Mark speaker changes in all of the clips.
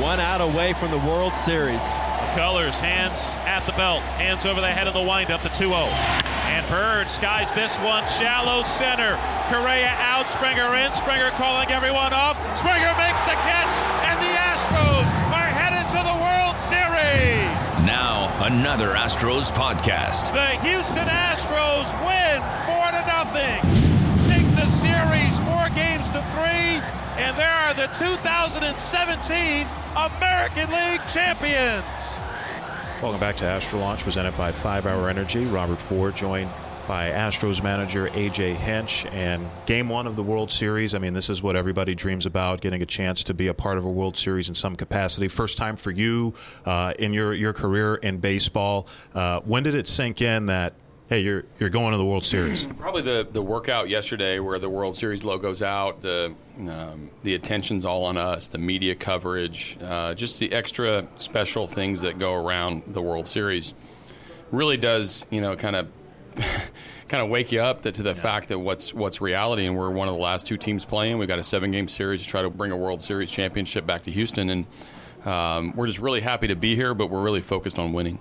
Speaker 1: one out away from the World Series.
Speaker 2: Colors, hands at the belt, hands over the head of the windup, the 2 0. And Bird skies this one, shallow center. Correa out, Springer in, Springer calling everyone off. Springer makes the catch, and the Astros are headed to the World Series.
Speaker 3: Now, another Astros podcast.
Speaker 2: The Houston Astros win 4 to nothing. The 2017 American League champions.
Speaker 4: Welcome back to Astro Launch, presented by Five Hour Energy. Robert Ford, joined by Astros manager AJ Hinch. And game one of the World Series, I mean, this is what everybody dreams about getting a chance to be a part of a World Series in some capacity. First time for you uh, in your, your career in baseball. Uh, when did it sink in that hey, you're you're going to the World Series?
Speaker 5: Probably the the workout yesterday, where the World Series logo's out, the um, the attention's all on us, the media coverage, uh, just the extra special things that go around the World Series, really does you know kind of. kind of wake you up to the yeah. fact that what's what's reality, and we're one of the last two teams playing. We've got a seven game series to try to bring a World Series championship back to Houston, and um, we're just really happy to be here. But we're really focused on winning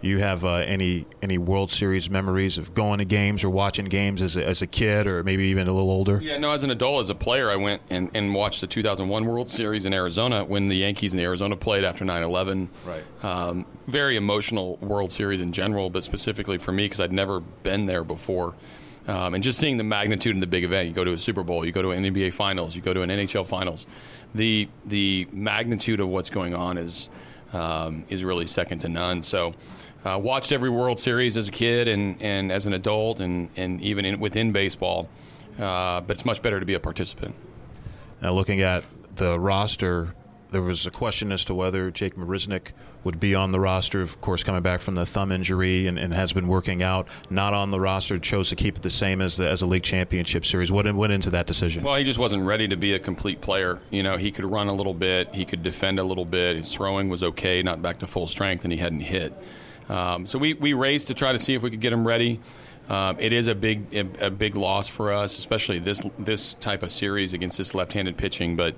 Speaker 4: you have uh, any any World Series memories of going to games or watching games as a, as a kid or maybe even a little older?
Speaker 5: Yeah, no, as an adult, as a player, I went and, and watched the 2001 World Series in Arizona when the Yankees and the Arizona played after 9 11.
Speaker 4: Right.
Speaker 5: Um, very emotional World Series in general, but specifically for me because I'd never been there before. Um, and just seeing the magnitude in the big event. You go to a Super Bowl, you go to an NBA Finals, you go to an NHL Finals. The the magnitude of what's going on is um, is really second to none. So uh, watched every World Series as a kid and, and as an adult and, and even in, within baseball. Uh, but it's much better to be a participant.
Speaker 4: Now, looking at the roster, there was a question as to whether Jake Marisnick would be on the roster. Of course, coming back from the thumb injury and, and, has been working out. Not on the roster. Chose to keep it the same as the as a league championship series. What went into that decision?
Speaker 5: Well, he just wasn't ready to be a complete player. You know, he could run a little bit. He could defend a little bit. His throwing was okay, not back to full strength, and he hadn't hit. Um, so we, we raced to try to see if we could get him ready. Um, it is a big a, a, big loss for us, especially this this type of series against this left-handed pitching. But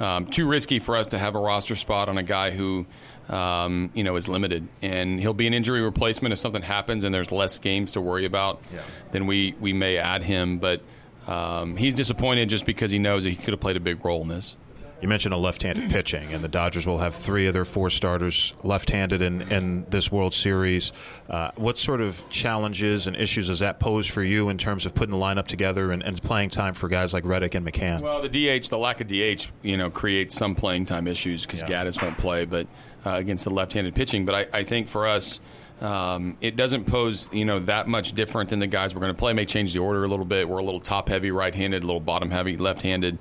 Speaker 5: um, too risky for us to have a roster spot on a guy who um, you know is limited, and he'll be an injury replacement if something happens and there's less games to worry about. Yeah. Then we we may add him, but um, he's disappointed just because he knows that he could have played a big role in this.
Speaker 4: You mentioned a left-handed pitching, and the Dodgers will have three of their four starters left-handed in, in this World Series. Uh, what sort of challenges and issues does that pose for you in terms of putting the lineup together and, and playing time for guys like Reddick and McCann?
Speaker 5: Well, the DH, the lack of DH, you know, creates some playing time issues because yeah. Gattis won't play, but uh, against the left-handed pitching. But I, I think for us. Um, it doesn't pose, you know, that much different than the guys we're going to play. May change the order a little bit. We're a little top heavy right-handed, a little bottom heavy left-handed.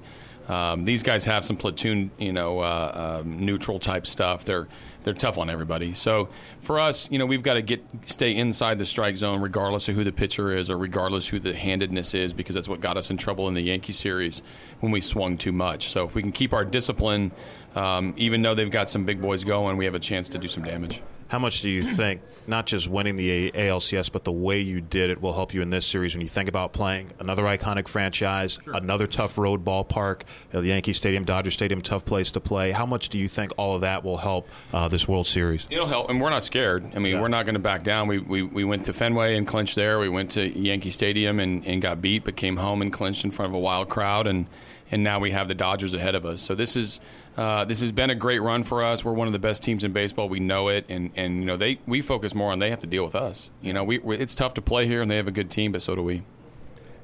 Speaker 5: Um, these guys have some platoon, you know, uh, um, neutral type stuff. They're they're tough on everybody. So for us, you know, we've got to get stay inside the strike zone, regardless of who the pitcher is or regardless who the handedness is, because that's what got us in trouble in the Yankee series when we swung too much. So if we can keep our discipline, um, even though they've got some big boys going, we have a chance to do some damage.
Speaker 4: How much do you think not just winning the ALCS, but the way you did it will help you in this series when you think about playing another iconic franchise, sure. another tough road ballpark, uh, the Yankee Stadium, Dodger Stadium, tough place to play? How much do you think all of that will help uh, this World Series?
Speaker 5: It'll help, and we're not scared. I mean, yeah. we're not going to back down. We, we we went to Fenway and clinched there. We went to Yankee Stadium and, and got beat, but came home and clinched in front of a wild crowd and and now we have the Dodgers ahead of us. So this is uh, this has been a great run for us. We're one of the best teams in baseball. We know it, and and you know they we focus more on they have to deal with us. You know, we, we it's tough to play here, and they have a good team, but so do we.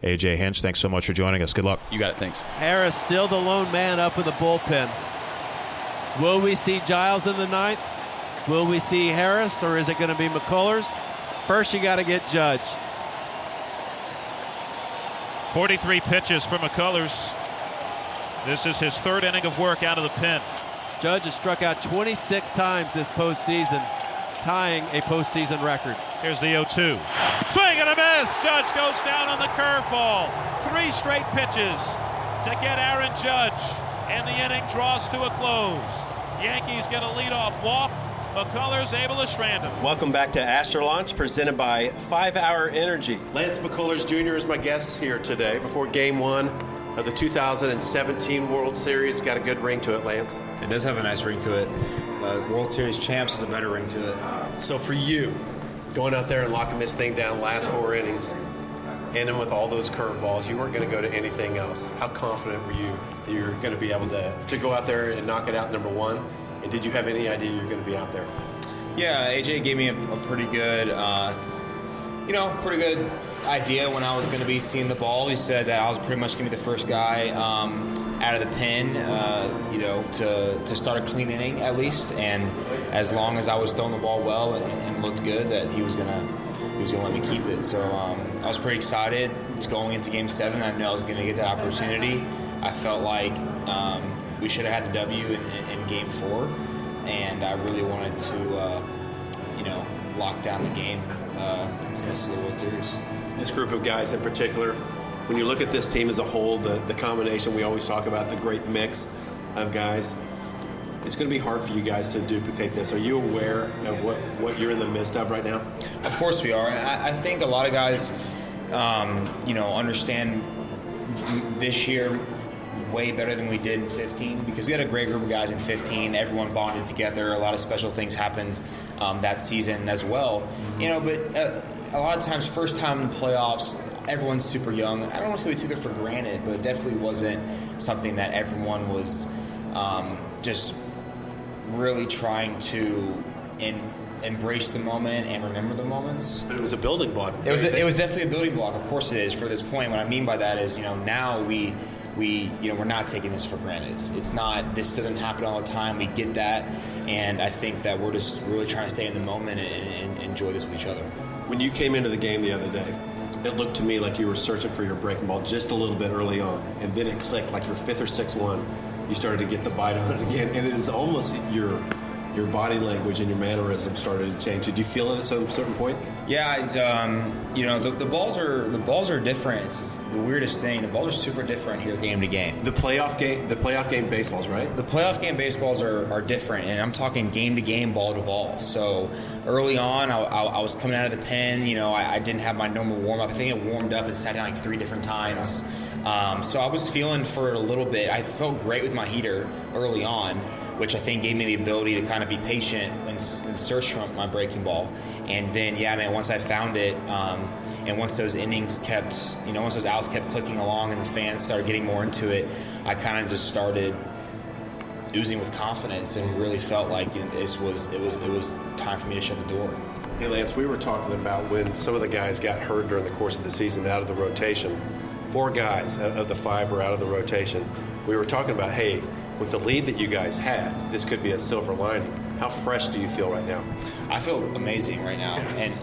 Speaker 4: AJ Hinch, thanks so much for joining us. Good luck.
Speaker 5: You got it. Thanks.
Speaker 1: Harris still the lone man up in the bullpen. Will we see Giles in the ninth? Will we see Harris, or is it going to be McCullers? First, you got to get Judge.
Speaker 2: 43 pitches for McCullers. This is his third inning of work out of the pen.
Speaker 1: Judge has struck out 26 times this postseason, tying a postseason record.
Speaker 2: Here's the 0-2. Swing and a miss. Judge goes down on the curveball. Three straight pitches to get Aaron Judge, and the inning draws to a close. Yankees get a leadoff walk. McCullers able to strand him.
Speaker 6: Welcome back to Astro Launch, presented by Five Hour Energy. Lance McCullers Jr. is my guest here today before Game One of the 2017 World Series. Got a good ring to it, Lance.
Speaker 7: It does have a nice ring to it. Uh, World Series champs has a better ring to it.
Speaker 6: So for you, going out there and locking this thing down last four innings, ending with all those curveballs, you weren't going to go to anything else. How confident were you that you were going to be able to, to go out there and knock it out number one? And did you have any idea you were going to be out there?
Speaker 7: Yeah, AJ gave me a, a pretty good, uh, you know, pretty good idea when I was going to be seeing the ball. He said that I was pretty much going to be the first guy um, out of the pen, uh, you know, to, to start a clean inning at least. And as long as I was throwing the ball well and, and looked good, that he was going to he was going to let me keep it. So um, I was pretty excited it's going into Game Seven. I knew I was going to get that opportunity. I felt like um, we should have had the W in, in, in Game Four and I really wanted to, uh, you know, lock down the game uh, in Tennessee World Series.
Speaker 6: This group of guys in particular, when you look at this team as a whole, the, the combination we always talk about, the great mix of guys, it's going to be hard for you guys to duplicate this. Are you aware of what, what you're in the midst of right now?
Speaker 7: Of course we are. I, I think a lot of guys, um, you know, understand this year way better than we did in 15 because we had a great group of guys in 15. Everyone bonded together. A lot of special things happened um, that season as well. You know, but uh, a lot of times, first time in the playoffs, everyone's super young. I don't want to say we took it for granted, but it definitely wasn't something that everyone was um, just really trying to in, embrace the moment and remember the moments.
Speaker 6: But it was a building block.
Speaker 7: It was. A, it was definitely a building block. Of course, it is for this point. What I mean by that is, you know, now we we you know we're not taking this for granted. It's not this doesn't happen all the time. We get that, and I think that we're just really trying to stay in the moment and, and enjoy this with each other.
Speaker 6: When you came into the game the other day, it looked to me like you were searching for your breaking ball just a little bit early on, and then it clicked like your fifth or sixth one. You started to get the bite on it again, and it is almost your your body language and your mannerism started to change. Did you feel it at some certain point?
Speaker 7: Yeah, it's, um, you know the, the, balls are the balls are different. It's the weirdest thing. The balls are super different here, game to game.
Speaker 6: The playoff game, the playoff game baseballs, right?
Speaker 7: The playoff game baseballs are, are different, and I'm talking game to game, ball to ball. So early on, I, I, I was coming out of the pen. You know, I, I didn't have my normal warm up. I think it warmed up and sat down like three different times. Um, so I was feeling for it a little bit. I felt great with my heater early on, which I think gave me the ability to kind of be patient and, and search for my breaking ball. And then, yeah, man, once I found it, um, and once those innings kept, you know, once those outs kept clicking along and the fans started getting more into it, I kind of just started oozing with confidence and really felt like it was it was it was time for me to shut the door.
Speaker 6: Hey Lance, we were talking about when some of the guys got hurt during the course of the season out of the rotation. Four guys out of the five were out of the rotation. We were talking about, hey, with the lead that you guys had, this could be a silver lining. How fresh do you feel right now?
Speaker 7: I feel amazing right now, and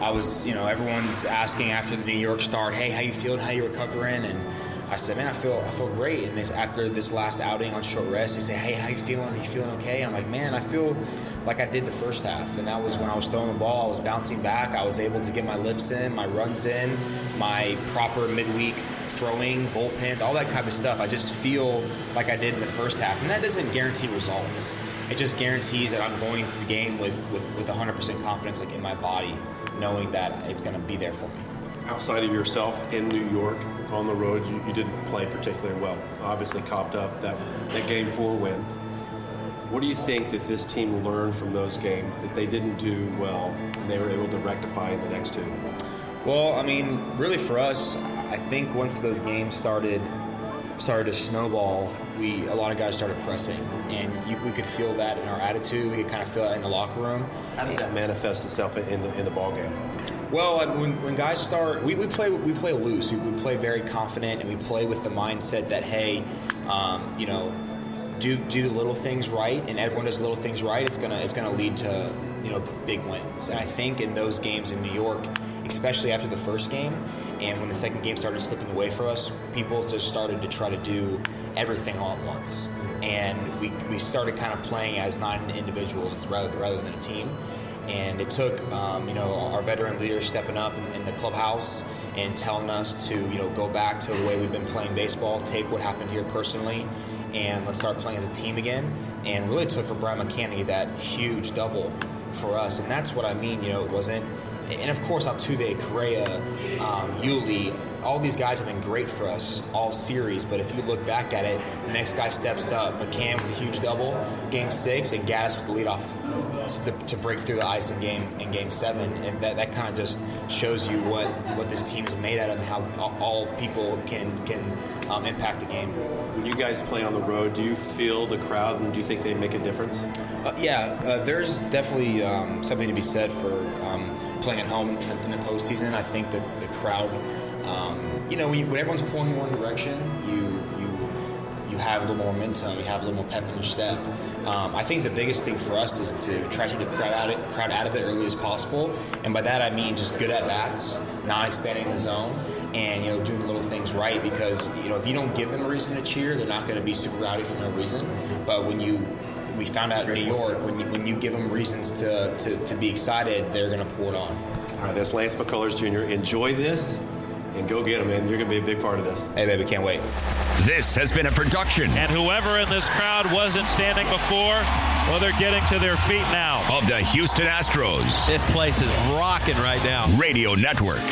Speaker 7: I was, you know, everyone's asking after the New York start, hey, how you feeling? How you recovering? And I said, man, I feel I feel great. And this, after this last outing on short rest, they say, hey, how you feeling? Are you feeling okay? And I'm like, man, I feel like I did the first half, and that was when I was throwing the ball. I was bouncing back. I was able to get my lifts in, my runs in, my proper midweek throwing, bullpens, all that kind of stuff. I just feel like I did in the first half, and that doesn't guarantee results. It just guarantees that I'm going through the game with with, with 100% confidence, like in my body, knowing that it's going to be there for me
Speaker 6: outside of yourself in New York on the road, you, you, didn't play particularly well. Obviously, copped up that, that game four win. What do you think that this team learned from those games that they didn't do well and they were able to rectify in the next two?
Speaker 7: Well, I mean, really for us, I think once those games started started to snowball, we a lot of guys started pressing, and you, we could feel that in our attitude. We could kind of feel it in the locker room.
Speaker 6: How does that manifest itself in the in the ball game?
Speaker 7: Well, when, when guys start, we, we play we play loose. We, we play very confident, and we play with the mindset that hey, um, you know, do do little things right, and everyone does little things right, it's gonna it's gonna lead to you know big wins. And I think in those games in New York, especially after the first game, and when the second game started slipping away for us, people just started to try to do everything all at once, and we we started kind of playing as nine individuals rather rather than a team. And it took, um, you know, our veteran leaders stepping up in, in, the clubhouse and telling us to, you know, go back to the way we've been playing baseball, take what happened here personally, and let's start playing as a team again. And really took for Brian McCann to get that huge double for us. And that's what I mean, you know, it wasn't. And of course, Altuve, Correa, um, Yuli, all these guys have been great for us all series. But if you look back at it, the next guy steps up. McCann with a huge double, game six, and Gattis with the leadoff to, to break through the ice in game in game seven. And that, that kind of just shows you what, what this team is made out of and how all, people can can um, impact the game.
Speaker 6: When you guys play on the road, do you feel the crowd and do you think they make a difference?
Speaker 7: Uh, yeah, uh, there's definitely um, something to be said for um, playing at home in the, in the postseason. I think that the crowd, um, you know, when, you, when, everyone's pulling in one direction, you have a little more momentum, you have a little more pep in your step. Um, I think the biggest thing for us is to try to get the crowd out, of, crowd out of it early as possible, and by that I mean just good at bats, not expanding the zone, and you know doing little things right. Because you know if you don't give them a reason to cheer, they're not going to be super rowdy for no reason. But when you we found out in New York when you, when you give them reasons to, to, to be excited, they're going to pour it on.
Speaker 6: All right, that's Lance McCullers Jr. Enjoy this and go get them, man. You're going to be a big part of this.
Speaker 7: Hey, baby, can't wait.
Speaker 3: This has been a production.
Speaker 2: And whoever in this crowd wasn't standing before, well, they're getting to their feet now.
Speaker 3: Of the Houston Astros.
Speaker 1: This place is rocking right now.
Speaker 3: Radio Network.